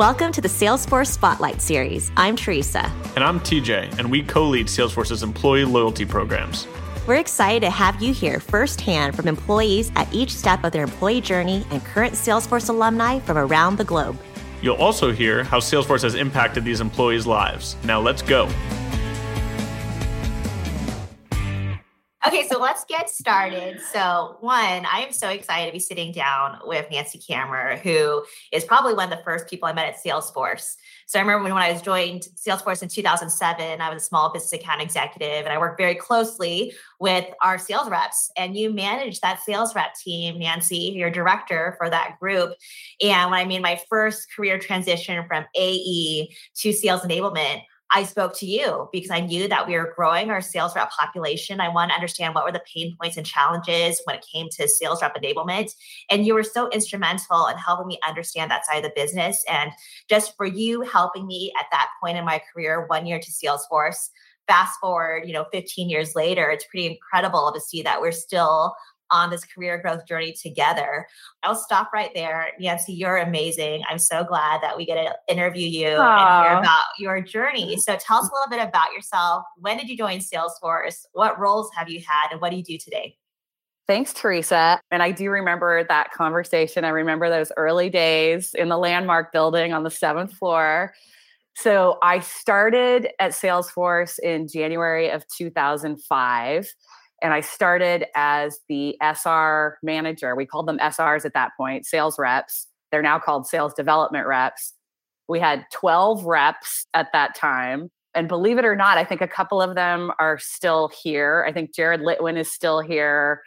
Welcome to the Salesforce Spotlight Series. I'm Teresa. And I'm TJ, and we co lead Salesforce's employee loyalty programs. We're excited to have you hear firsthand from employees at each step of their employee journey and current Salesforce alumni from around the globe. You'll also hear how Salesforce has impacted these employees' lives. Now let's go. Okay, so let's get started. So, one, I am so excited to be sitting down with Nancy Kamerer, who is probably one of the first people I met at Salesforce. So, I remember when, when I was joined Salesforce in 2007, I was a small business account executive, and I worked very closely with our sales reps. And you managed that sales rep team, Nancy, your director for that group. And when I made my first career transition from AE to sales enablement, I spoke to you because I knew that we were growing our sales rep population. I wanted to understand what were the pain points and challenges when it came to sales rep enablement. And you were so instrumental in helping me understand that side of the business. And just for you helping me at that point in my career, one year to Salesforce, fast forward, you know, 15 years later, it's pretty incredible to see that we're still on this career growth journey together. I'll stop right there. Nancy, you're amazing. I'm so glad that we get to interview you Aww. and hear about your journey. So tell us a little bit about yourself. When did you join Salesforce? What roles have you had and what do you do today? Thanks, Teresa. And I do remember that conversation. I remember those early days in the landmark building on the seventh floor. So I started at Salesforce in January of 2005 and I started as the SR manager. We called them SRs at that point, sales reps. They're now called sales development reps. We had 12 reps at that time. And believe it or not, I think a couple of them are still here. I think Jared Litwin is still here.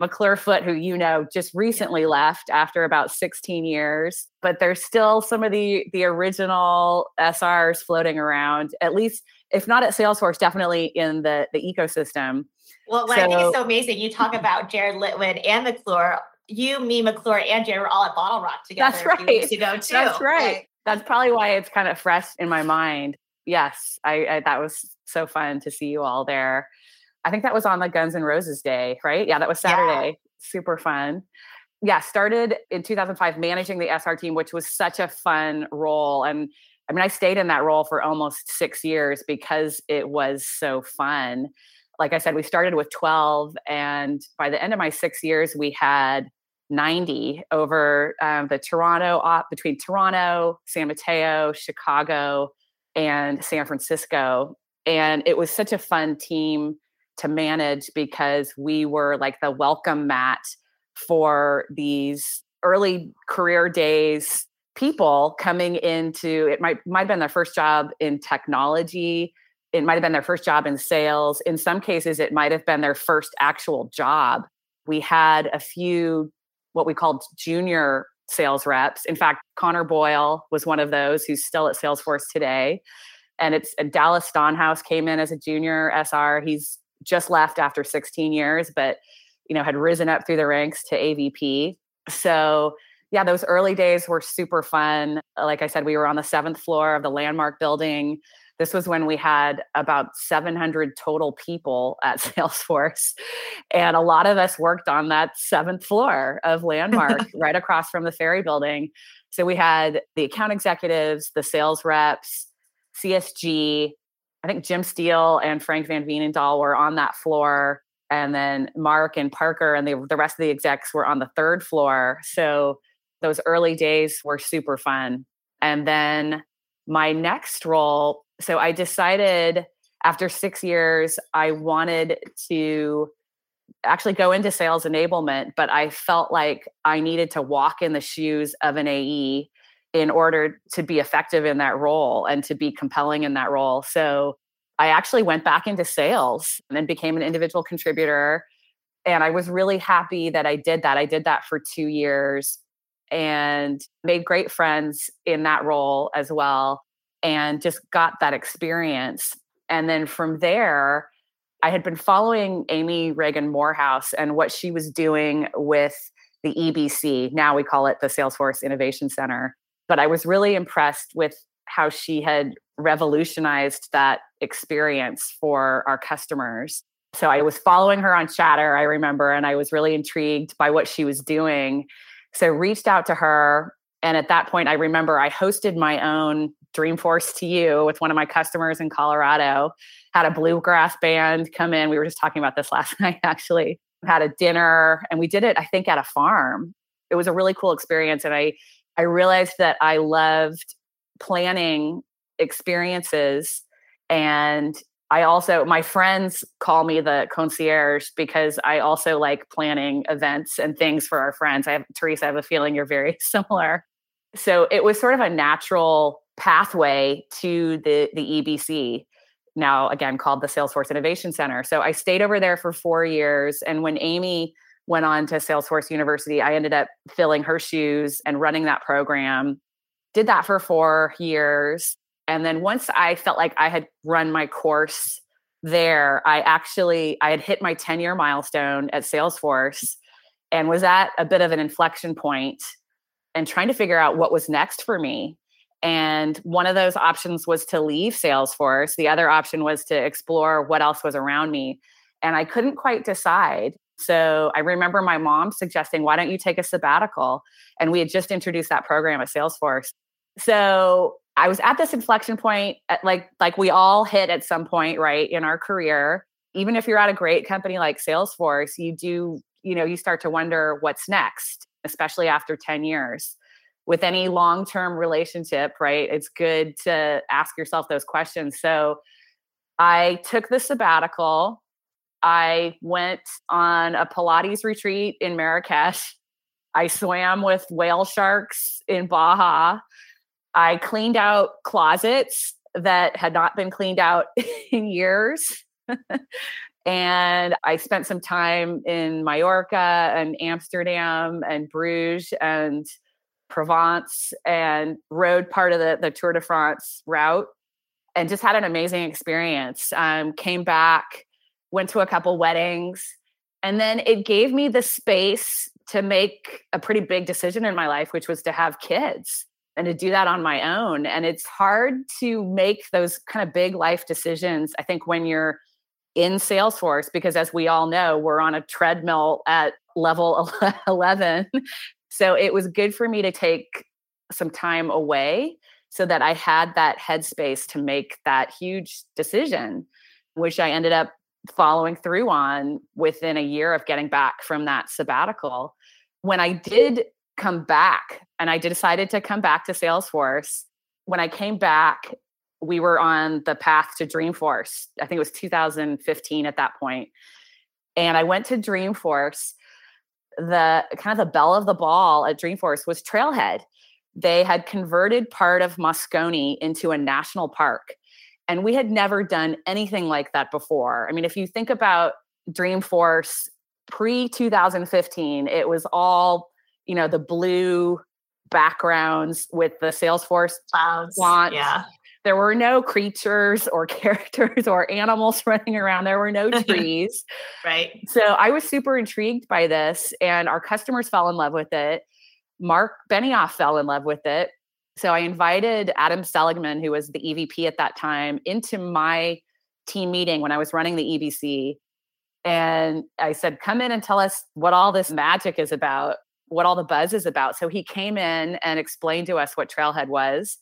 McClure Foot, who you know just recently left after about 16 years, but there's still some of the the original SRs floating around, at least if not at Salesforce, definitely in the the ecosystem. Well, what so, I think is so amazing, you talk about Jared Litwin and McClure. You, me, McClure, and Jared were all at Bottle Rock together that's right. a few weeks ago too. That's right. That's probably why it's kind of fresh in my mind. Yes, I, I that was so fun to see you all there. I think that was on the Guns N' Roses day, right? Yeah, that was Saturday. Yeah. Super fun. Yeah, started in 2005 managing the SR team, which was such a fun role. And I mean, I stayed in that role for almost six years because it was so fun like I said, we started with 12, and by the end of my six years, we had 90 over um, the Toronto, between Toronto, San Mateo, Chicago, and San Francisco. And it was such a fun team to manage because we were like the welcome mat for these early career days people coming into it might might have been their first job in technology it might have been their first job in sales. In some cases, it might have been their first actual job. We had a few what we called junior sales reps. In fact, Connor Boyle was one of those who's still at Salesforce today. And it's uh, Dallas Stonehouse came in as a junior SR. He's just left after 16 years, but you know had risen up through the ranks to AVP. So yeah, those early days were super fun. Like I said, we were on the seventh floor of the Landmark building. This was when we had about 700 total people at Salesforce. And a lot of us worked on that seventh floor of Landmark right across from the ferry building. So we had the account executives, the sales reps, CSG. I think Jim Steele and Frank Van Veenendaal were on that floor. And then Mark and Parker and the, the rest of the execs were on the third floor. So those early days were super fun. And then my next role so I decided after six years, I wanted to actually go into sales enablement, but I felt like I needed to walk in the shoes of an AE in order to be effective in that role and to be compelling in that role. So I actually went back into sales and became an individual contributor. And I was really happy that I did that. I did that for two years and made great friends in that role as well and just got that experience. And then from there, I had been following Amy Reagan Morehouse and what she was doing with the EBC. Now we call it the Salesforce Innovation Center. But I was really impressed with how she had revolutionized that experience for our customers. So I was following her on Chatter, I remember, and I was really intrigued by what she was doing. So reached out to her And at that point, I remember I hosted my own Dreamforce to you with one of my customers in Colorado, had a bluegrass band come in. We were just talking about this last night, actually. Had a dinner and we did it, I think, at a farm. It was a really cool experience. And I I realized that I loved planning experiences and I also, my friends call me the concierge because I also like planning events and things for our friends. I have, Teresa, I have a feeling you're very similar. So it was sort of a natural pathway to the, the EBC, now again called the Salesforce Innovation Center. So I stayed over there for four years. And when Amy went on to Salesforce University, I ended up filling her shoes and running that program. Did that for four years and then once i felt like i had run my course there i actually i had hit my 10 year milestone at salesforce and was at a bit of an inflection point and trying to figure out what was next for me and one of those options was to leave salesforce the other option was to explore what else was around me and i couldn't quite decide so i remember my mom suggesting why don't you take a sabbatical and we had just introduced that program at salesforce so I was at this inflection point, at like like we all hit at some point, right, in our career. Even if you're at a great company like Salesforce, you do, you know, you start to wonder what's next, especially after 10 years. With any long-term relationship, right? It's good to ask yourself those questions. So I took the sabbatical. I went on a Pilates retreat in Marrakesh. I swam with whale sharks in Baja. I cleaned out closets that had not been cleaned out in years. and I spent some time in Mallorca and Amsterdam and Bruges and Provence and rode part of the, the Tour de France route and just had an amazing experience. Um, came back, went to a couple weddings, and then it gave me the space to make a pretty big decision in my life, which was to have kids and to do that on my own. And it's hard to make those kind of big life decisions, I think, when you're in Salesforce, because as we all know, we're on a treadmill at level 11. So it was good for me to take some time away so that I had that headspace to make that huge decision, which I ended up following through on within a year of getting back from that sabbatical. When I did come back and I decided to come back to Salesforce. When I came back, we were on the path to Dreamforce. I think it was 2015 at that point. And I went to Dreamforce. The kind of the bell of the ball at Dreamforce was Trailhead. They had converted part of Moscone into a national park. And we had never done anything like that before. I mean, if you think about Dreamforce pre 2015, it was all, you know, the blue backgrounds with the Salesforce clouds. Yeah. There were no creatures or characters or animals running around. There were no trees. right. So I was super intrigued by this, and our customers fell in love with it. Mark Benioff fell in love with it. So I invited Adam Seligman, who was the EVP at that time, into my team meeting when I was running the EBC. And I said, come in and tell us what all this magic is about what all the buzz is about. So he came in and explained to us what Trailhead was.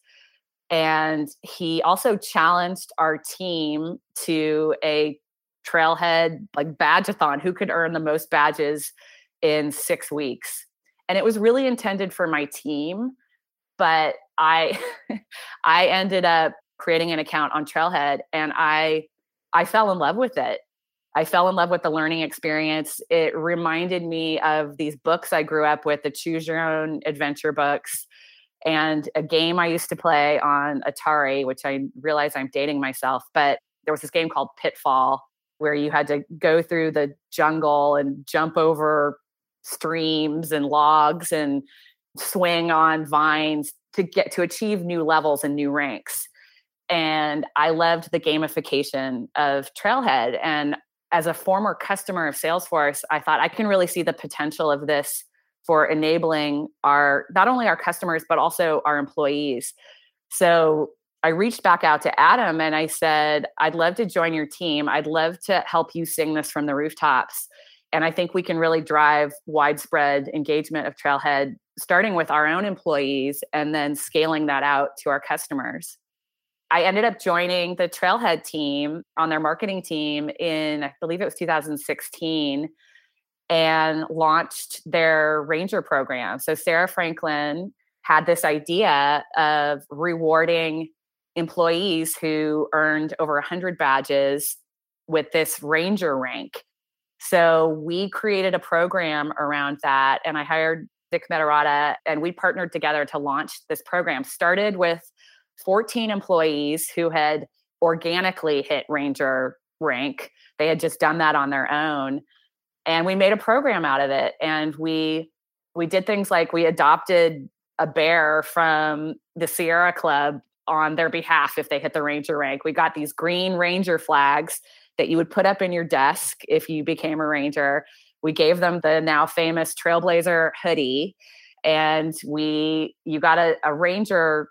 And he also challenged our team to a trailhead like badgeathon who could earn the most badges in six weeks and it was really intended for my team but i i ended up creating an account on trailhead and i i fell in love with it I fell in love with the learning experience. It reminded me of these books I grew up with, the choose your own adventure books, and a game I used to play on Atari, which I realize I'm dating myself, but there was this game called Pitfall where you had to go through the jungle and jump over streams and logs and swing on vines to get to achieve new levels and new ranks and I loved the gamification of Trailhead. And as a former customer of Salesforce, I thought I can really see the potential of this for enabling our not only our customers but also our employees. So I reached back out to Adam and I said, I'd love to join your team. I'd love to help you sing this from the rooftops. And I think we can really drive widespread engagement of Trailhead, starting with our own employees and then scaling that out to our customers. I ended up joining the Trailhead team on their marketing team in, I believe it was 2016, and launched their Ranger program. So Sarah Franklin had this idea of rewarding employees who earned over 100 badges with this Ranger rank. So we created a program around that, and I hired Dick Metarata, and we partnered together to launch this program. Started with 14 employees who had organically hit Ranger rank. They had just done that on their own. And we made a program out of it. And we we did things like we adopted a bear from the Sierra Club on their behalf if they hit the Ranger rank. We got these green Ranger flags that you would put up in your desk if you became a Ranger. We gave them the now famous Trailblazer hoodie and we you got a, a Ranger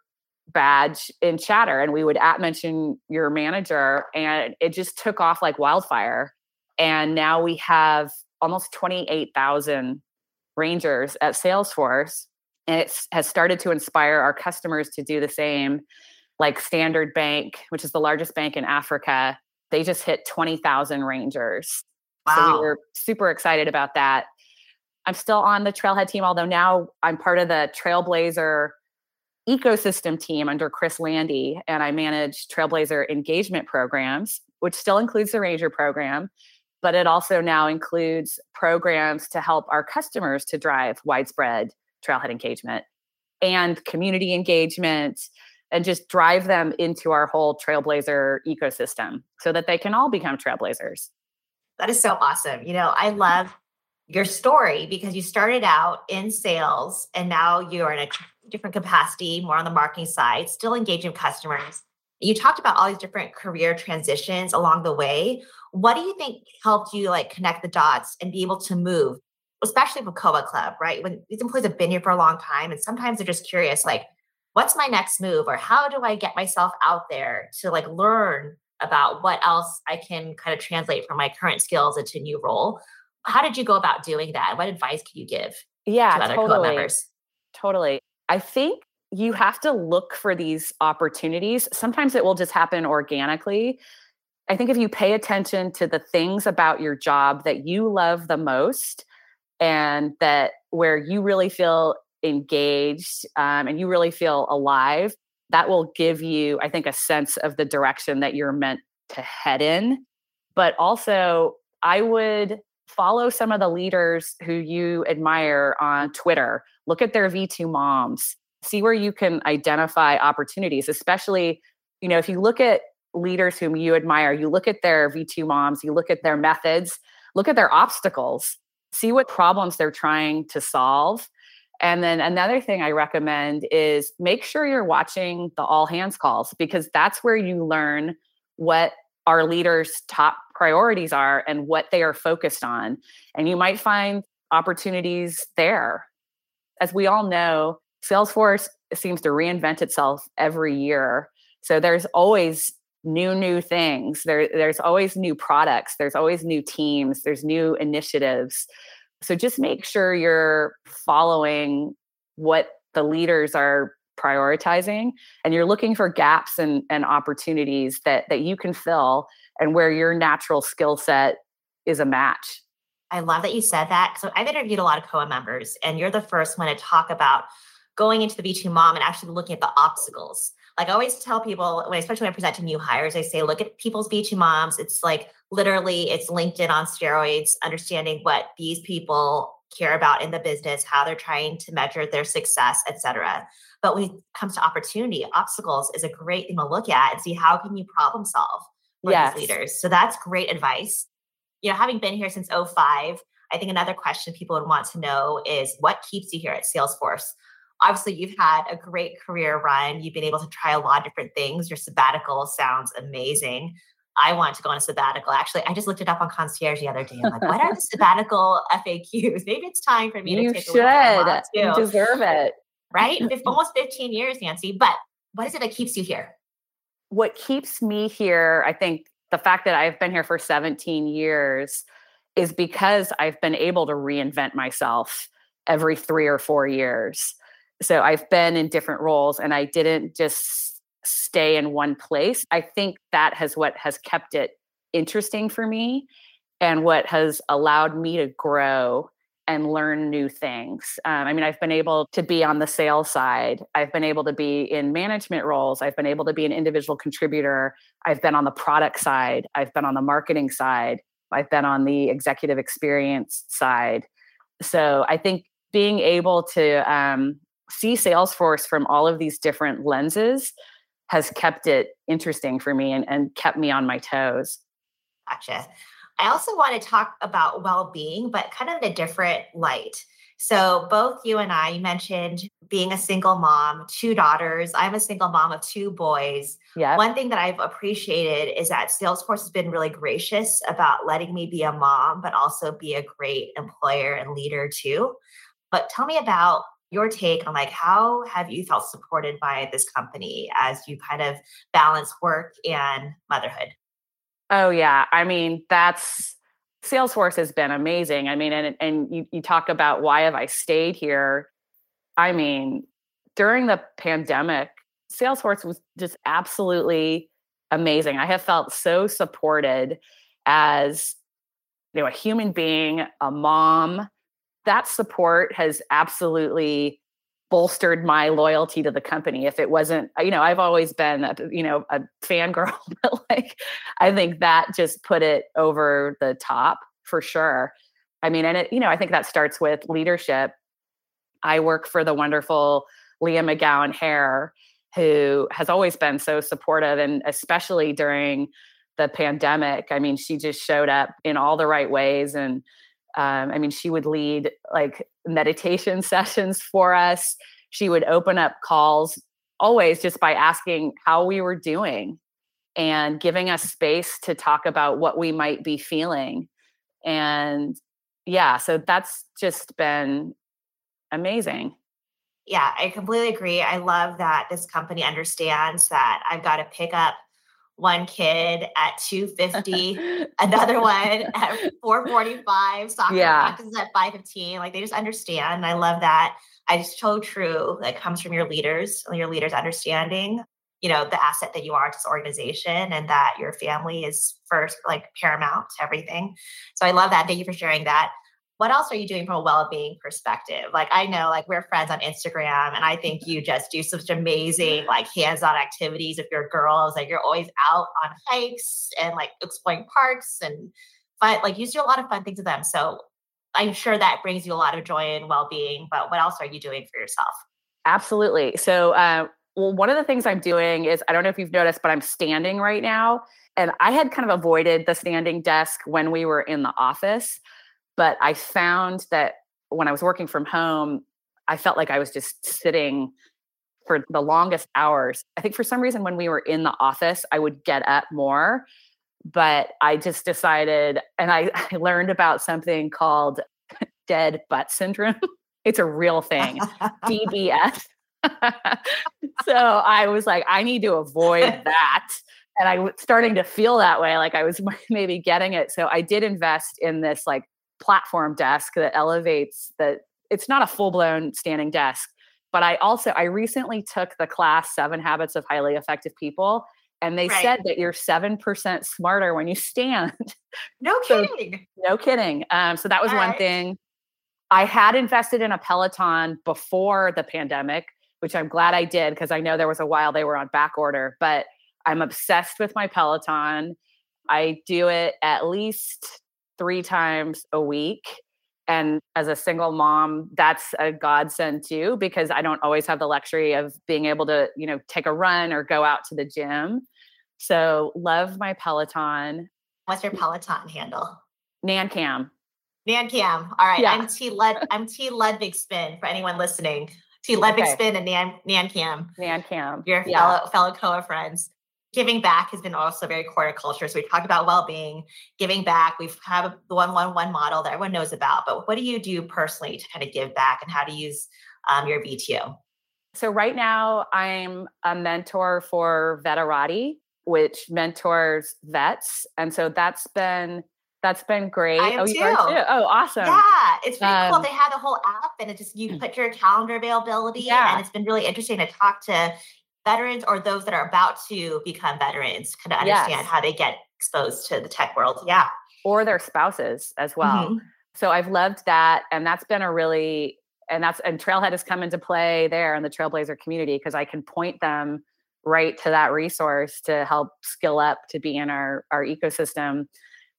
badge in chatter and we would at mention your manager and it just took off like wildfire and now we have almost 28,000 rangers at Salesforce and it has started to inspire our customers to do the same like Standard Bank which is the largest bank in Africa they just hit 20,000 rangers. Wow. so we were super excited about that. I'm still on the Trailhead team although now I'm part of the Trailblazer ecosystem team under Chris Landy, and I manage Trailblazer engagement programs, which still includes the Ranger program, but it also now includes programs to help our customers to drive widespread trailhead engagement and community engagement and just drive them into our whole Trailblazer ecosystem so that they can all become trailblazers. That is so awesome. You know, I love your story because you started out in sales and now you're in a different capacity, more on the marketing side, still engaging customers. You talked about all these different career transitions along the way. What do you think helped you like connect the dots and be able to move, especially with Koa Club, right? When these employees have been here for a long time and sometimes they're just curious, like, what's my next move or how do I get myself out there to like learn about what else I can kind of translate from my current skills into a new role. How did you go about doing that? What advice can you give yeah, to other totally. members? Totally. I think you have to look for these opportunities. Sometimes it will just happen organically. I think if you pay attention to the things about your job that you love the most and that where you really feel engaged um, and you really feel alive, that will give you, I think, a sense of the direction that you're meant to head in. But also, I would follow some of the leaders who you admire on Twitter. Look at their V2 moms. See where you can identify opportunities, especially, you know, if you look at leaders whom you admire, you look at their V2 moms, you look at their methods, look at their obstacles, see what problems they're trying to solve. And then another thing I recommend is make sure you're watching the all hands calls because that's where you learn what our leaders' top priorities are and what they are focused on. And you might find opportunities there. As we all know, Salesforce seems to reinvent itself every year. So there's always new new things. There there's always new products, there's always new teams, there's new initiatives. So just make sure you're following what the leaders are prioritizing and you're looking for gaps and, and opportunities that that you can fill and where your natural skill set is a match i love that you said that so i've interviewed a lot of Koa members and you're the first one to talk about going into the v2 mom and actually looking at the obstacles like i always tell people when especially when i present to new hires i say look at people's v2 moms it's like literally it's linkedin on steroids understanding what these people care about in the business how they're trying to measure their success etc but when it comes to opportunity, obstacles is a great thing to look at and see how can you problem solve for yes. these leaders. So that's great advice. You know, having been here since 05, I think another question people would want to know is what keeps you here at Salesforce? Obviously, you've had a great career run. You've been able to try a lot of different things. Your sabbatical sounds amazing. I want to go on a sabbatical. Actually, I just looked it up on Concierge the other day. I'm like, what are the sabbatical FAQs? Maybe it's time for me you to take should. a look. You deserve it right? almost 15 years, Nancy. But what is it that keeps you here? What keeps me here, I think the fact that I've been here for 17 years is because I've been able to reinvent myself every three or four years. So I've been in different roles and I didn't just stay in one place. I think that has what has kept it interesting for me and what has allowed me to grow and learn new things. Um, I mean, I've been able to be on the sales side. I've been able to be in management roles. I've been able to be an individual contributor. I've been on the product side. I've been on the marketing side. I've been on the executive experience side. So I think being able to um, see Salesforce from all of these different lenses has kept it interesting for me and, and kept me on my toes. Gotcha. I also want to talk about well being, but kind of in a different light. So, both you and I, you mentioned being a single mom, two daughters. I'm a single mom of two boys. Yeah. One thing that I've appreciated is that Salesforce has been really gracious about letting me be a mom, but also be a great employer and leader too. But tell me about your take on like how have you felt supported by this company as you kind of balance work and motherhood? Oh yeah, I mean that's Salesforce has been amazing. I mean, and and you, you talk about why have I stayed here? I mean, during the pandemic, Salesforce was just absolutely amazing. I have felt so supported as you know a human being, a mom. That support has absolutely bolstered my loyalty to the company. If it wasn't you know i've always been a, you know a fangirl but like i think that just put it over the top for sure. I mean and it you know i think that starts with leadership. I work for the wonderful leah mcgowan hare who has always been so supportive and especially during the pandemic. I mean she just showed up in all the right ways and um, I mean, she would lead like meditation sessions for us. She would open up calls always just by asking how we were doing and giving us space to talk about what we might be feeling. And yeah, so that's just been amazing. Yeah, I completely agree. I love that this company understands that I've got to pick up one kid at 250 another one at 445 soccer yeah. practices at 515 like they just understand and i love that. I just so true that comes from your leaders and your leaders understanding you know the asset that you are to this organization and that your family is first like paramount to everything. So i love that thank you for sharing that what else are you doing from a well-being perspective? Like i know like we're friends on instagram and i think you just do such amazing like hands-on activities with your girls like you're always out on hikes and like exploring parks and fun like you do a lot of fun things with them. So i'm sure that brings you a lot of joy and well-being but what else are you doing for yourself? Absolutely. So uh, well one of the things i'm doing is i don't know if you've noticed but i'm standing right now and i had kind of avoided the standing desk when we were in the office but I found that when I was working from home, I felt like I was just sitting for the longest hours. I think for some reason, when we were in the office, I would get up more. But I just decided, and I, I learned about something called dead butt syndrome. it's a real thing, DBS. so I was like, I need to avoid that. And I was starting to feel that way, like I was maybe getting it. So I did invest in this like platform desk that elevates that it's not a full-blown standing desk but i also i recently took the class seven habits of highly effective people and they right. said that you're 7% smarter when you stand. No kidding. so, no kidding. Um, so that was All one right. thing. I had invested in a peloton before the pandemic which i'm glad i did because i know there was a while they were on back order but i'm obsessed with my peloton. I do it at least three times a week. And as a single mom, that's a godsend too, because I don't always have the luxury of being able to, you know, take a run or go out to the gym. So love my Peloton. What's your Peloton handle? NanCam. NanCam. All right. Yeah. I'm T Led I'm T Ludwig spin for anyone listening. T Ludwig okay. spin and Nan NanCam. NanCam. Your yeah. fellow fellow Koa friends giving back has been also very core to culture. So we talked about well-being, giving back. We've have the one one one model that everyone knows about. But what do you do personally to kind of give back and how to use um, your BTO? So right now I'm a mentor for Veterati, which mentors vets, and so that's been That's been great. I am oh, too. too. Oh, awesome. Yeah, it's really Um, cool. They have the whole app, and it just you put your calendar availability, Yeah. and it's been really interesting to talk to veterans or those that are about to become veterans, kind of Yes. understand how they get exposed to the tech world. Yeah. Or their spouses as well. Mhm. So I've loved that. And that's been a really, and that's, and Trailhead has come into play there in the Trailblazer community because I can point them right to that resource to help skill up to be in our, our ecosystem.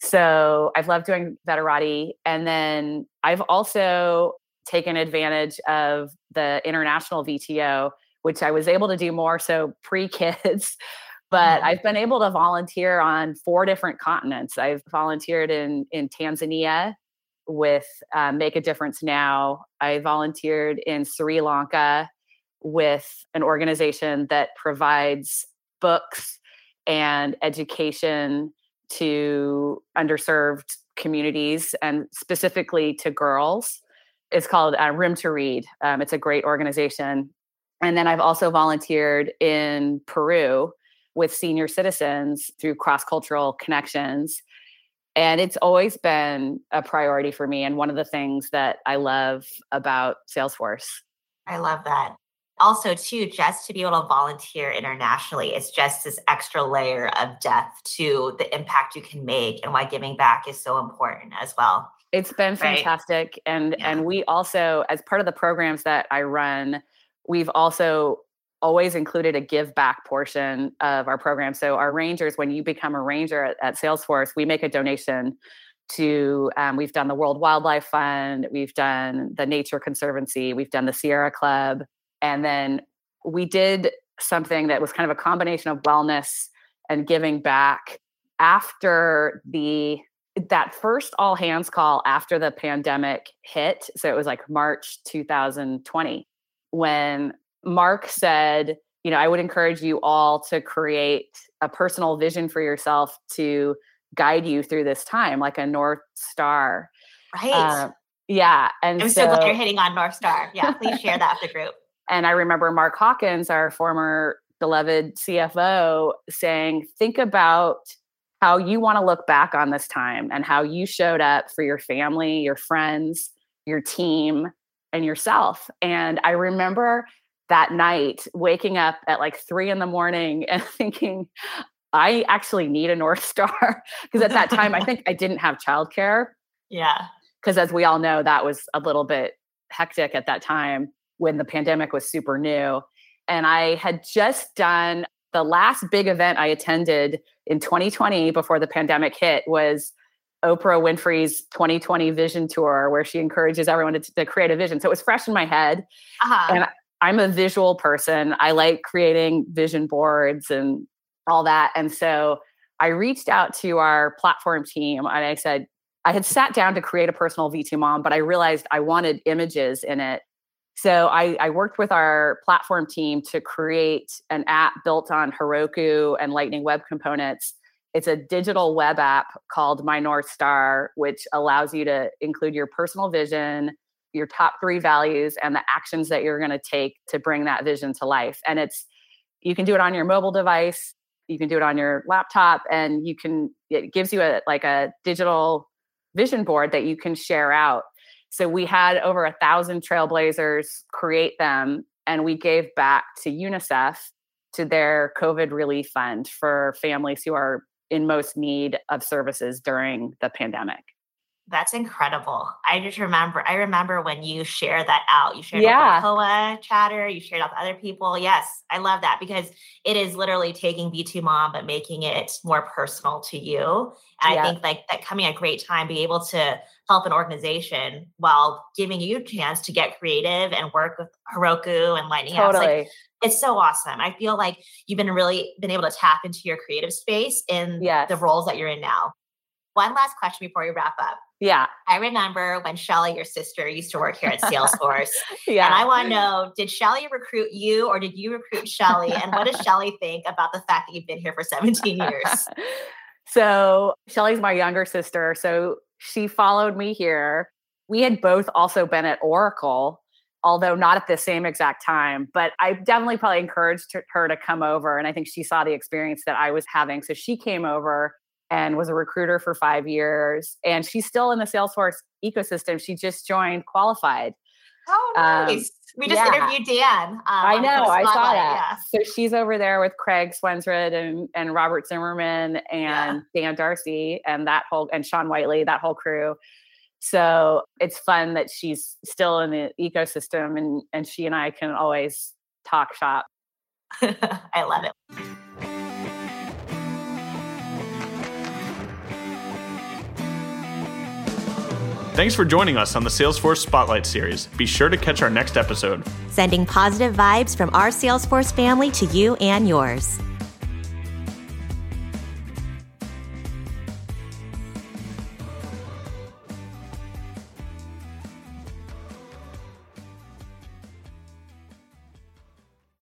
So I've loved doing Veterati. And then I've also taken advantage of the international VTO, which I was able to do more so pre kids. But Mhm. I've been able to volunteer on four different continents. I've volunteered in in Tanzania with uh, Make a Difference Now. I volunteered in Sri Lanka with an organization that provides books and education to underserved communities and specifically to girls. It's called uh, Room to Read. Um, it's a great organization. And then I've also volunteered in Peru with senior citizens through cross cultural connections. And it's always been a priority for me and one of the things that I love about Salesforce. I love that. Also, too, just to be able to volunteer internationally, it's just this extra layer of depth to the impact you can make and why giving back is so important as well. It's been Right. fantastic. And Yeah. and we also, as part of the programs that I run, we've also always included a give back portion of our program. So our rangers, when you become a ranger at, at Salesforce, we make a donation to um, we've done the World Wildlife Fund, we've done the Nature Conservancy, we've done the Sierra Club, and then we did something that was kind of a combination of wellness and giving back after the that first all hands call after the pandemic hit so it was like march 2020 when mark said you know i would encourage you all to create a personal vision for yourself to guide you through this time like a north star Right. Uh, yeah and I'm so, glad you're hitting on North Star. Yeah, please share that with the group. and I remember Mark Hawkins, our former beloved CFO, saying, think about how you want to look back on this time and how you showed up for your family, your friends, your team, and yourself. And I remember that night waking up at like three in the morning and thinking, I actually need a North Star. Because at that time, I think I didn't have childcare Yeah. because as we all know that was a little bit hectic at that time when the pandemic was super new and i had just done the last big event i attended in 2020 before the pandemic hit was oprah winfrey's 2020 vision tour where she encourages everyone to, to create a vision so it was fresh in my head Uh-huh. And I'm a visual person. I like creating vision boards and all that. And so I reached out to our platform team and I said, I had sat down to create a personal V2 mom, but I realized I wanted images in it. So I, I worked with our platform team to create an app built on Heroku and Lightning Web Components. It's a digital web app called My North Star, which allows you to include your personal vision, your top three values and the actions that you're going to take to bring that vision to life. And it's, you can do it on your mobile device, you can do it on your laptop, and you can, it gives you a like a digital vision board that you can share out. So we had over a thousand trailblazers create them, and we gave back to UNICEF to their COVID relief fund for families who are in most need of services during the pandemic. That's incredible. I just remember, I remember when you shared that out. You shared Yeah. it with the chatter, you shared it with other people. Yes, I love that because it is literally taking V2 Mom, but making it more personal to you. And Yeah. I think like that coming at a great time, be able to help an organization while giving you a chance to get creative and work with Heroku and Lightning apps. Like, Totally. it's so awesome. I feel like you've been really been able to tap into your creative space in Yes. the roles that you're in now. One last question before we wrap up. Yeah. I remember when Shelly, your sister, used to work here at Salesforce. Yeah. And I want to know, did Shelly recruit you or did you recruit Shelly? And what does Shelly think about the fact that you've been here for 17 years? so Shelly's my younger sister. So she followed me here. We had both also been at Oracle, although not at the same exact time. But I definitely probably encouraged her- her to come over. And I think she saw the experience that I was having. So she came over and was a recruiter for five years. And she's still in the Salesforce ecosystem. She just joined Qualified. Oh, um, nice. Um, we just yeah. interviewed Dan. Um, I know, I saw that. Yeah. So she's over there with Kraig Swensrud and, and Robert Zimmerman and yeah. Dan Darcy and that whole and Sean Whiteley, that whole crew. So it's fun that she's still in the ecosystem and and she and I can always talk shop. I love it. Thanks for joining us on the Salesforce Spotlight Series. Be sure to catch our next episode. Sending positive vibes from our Salesforce family to you and yours.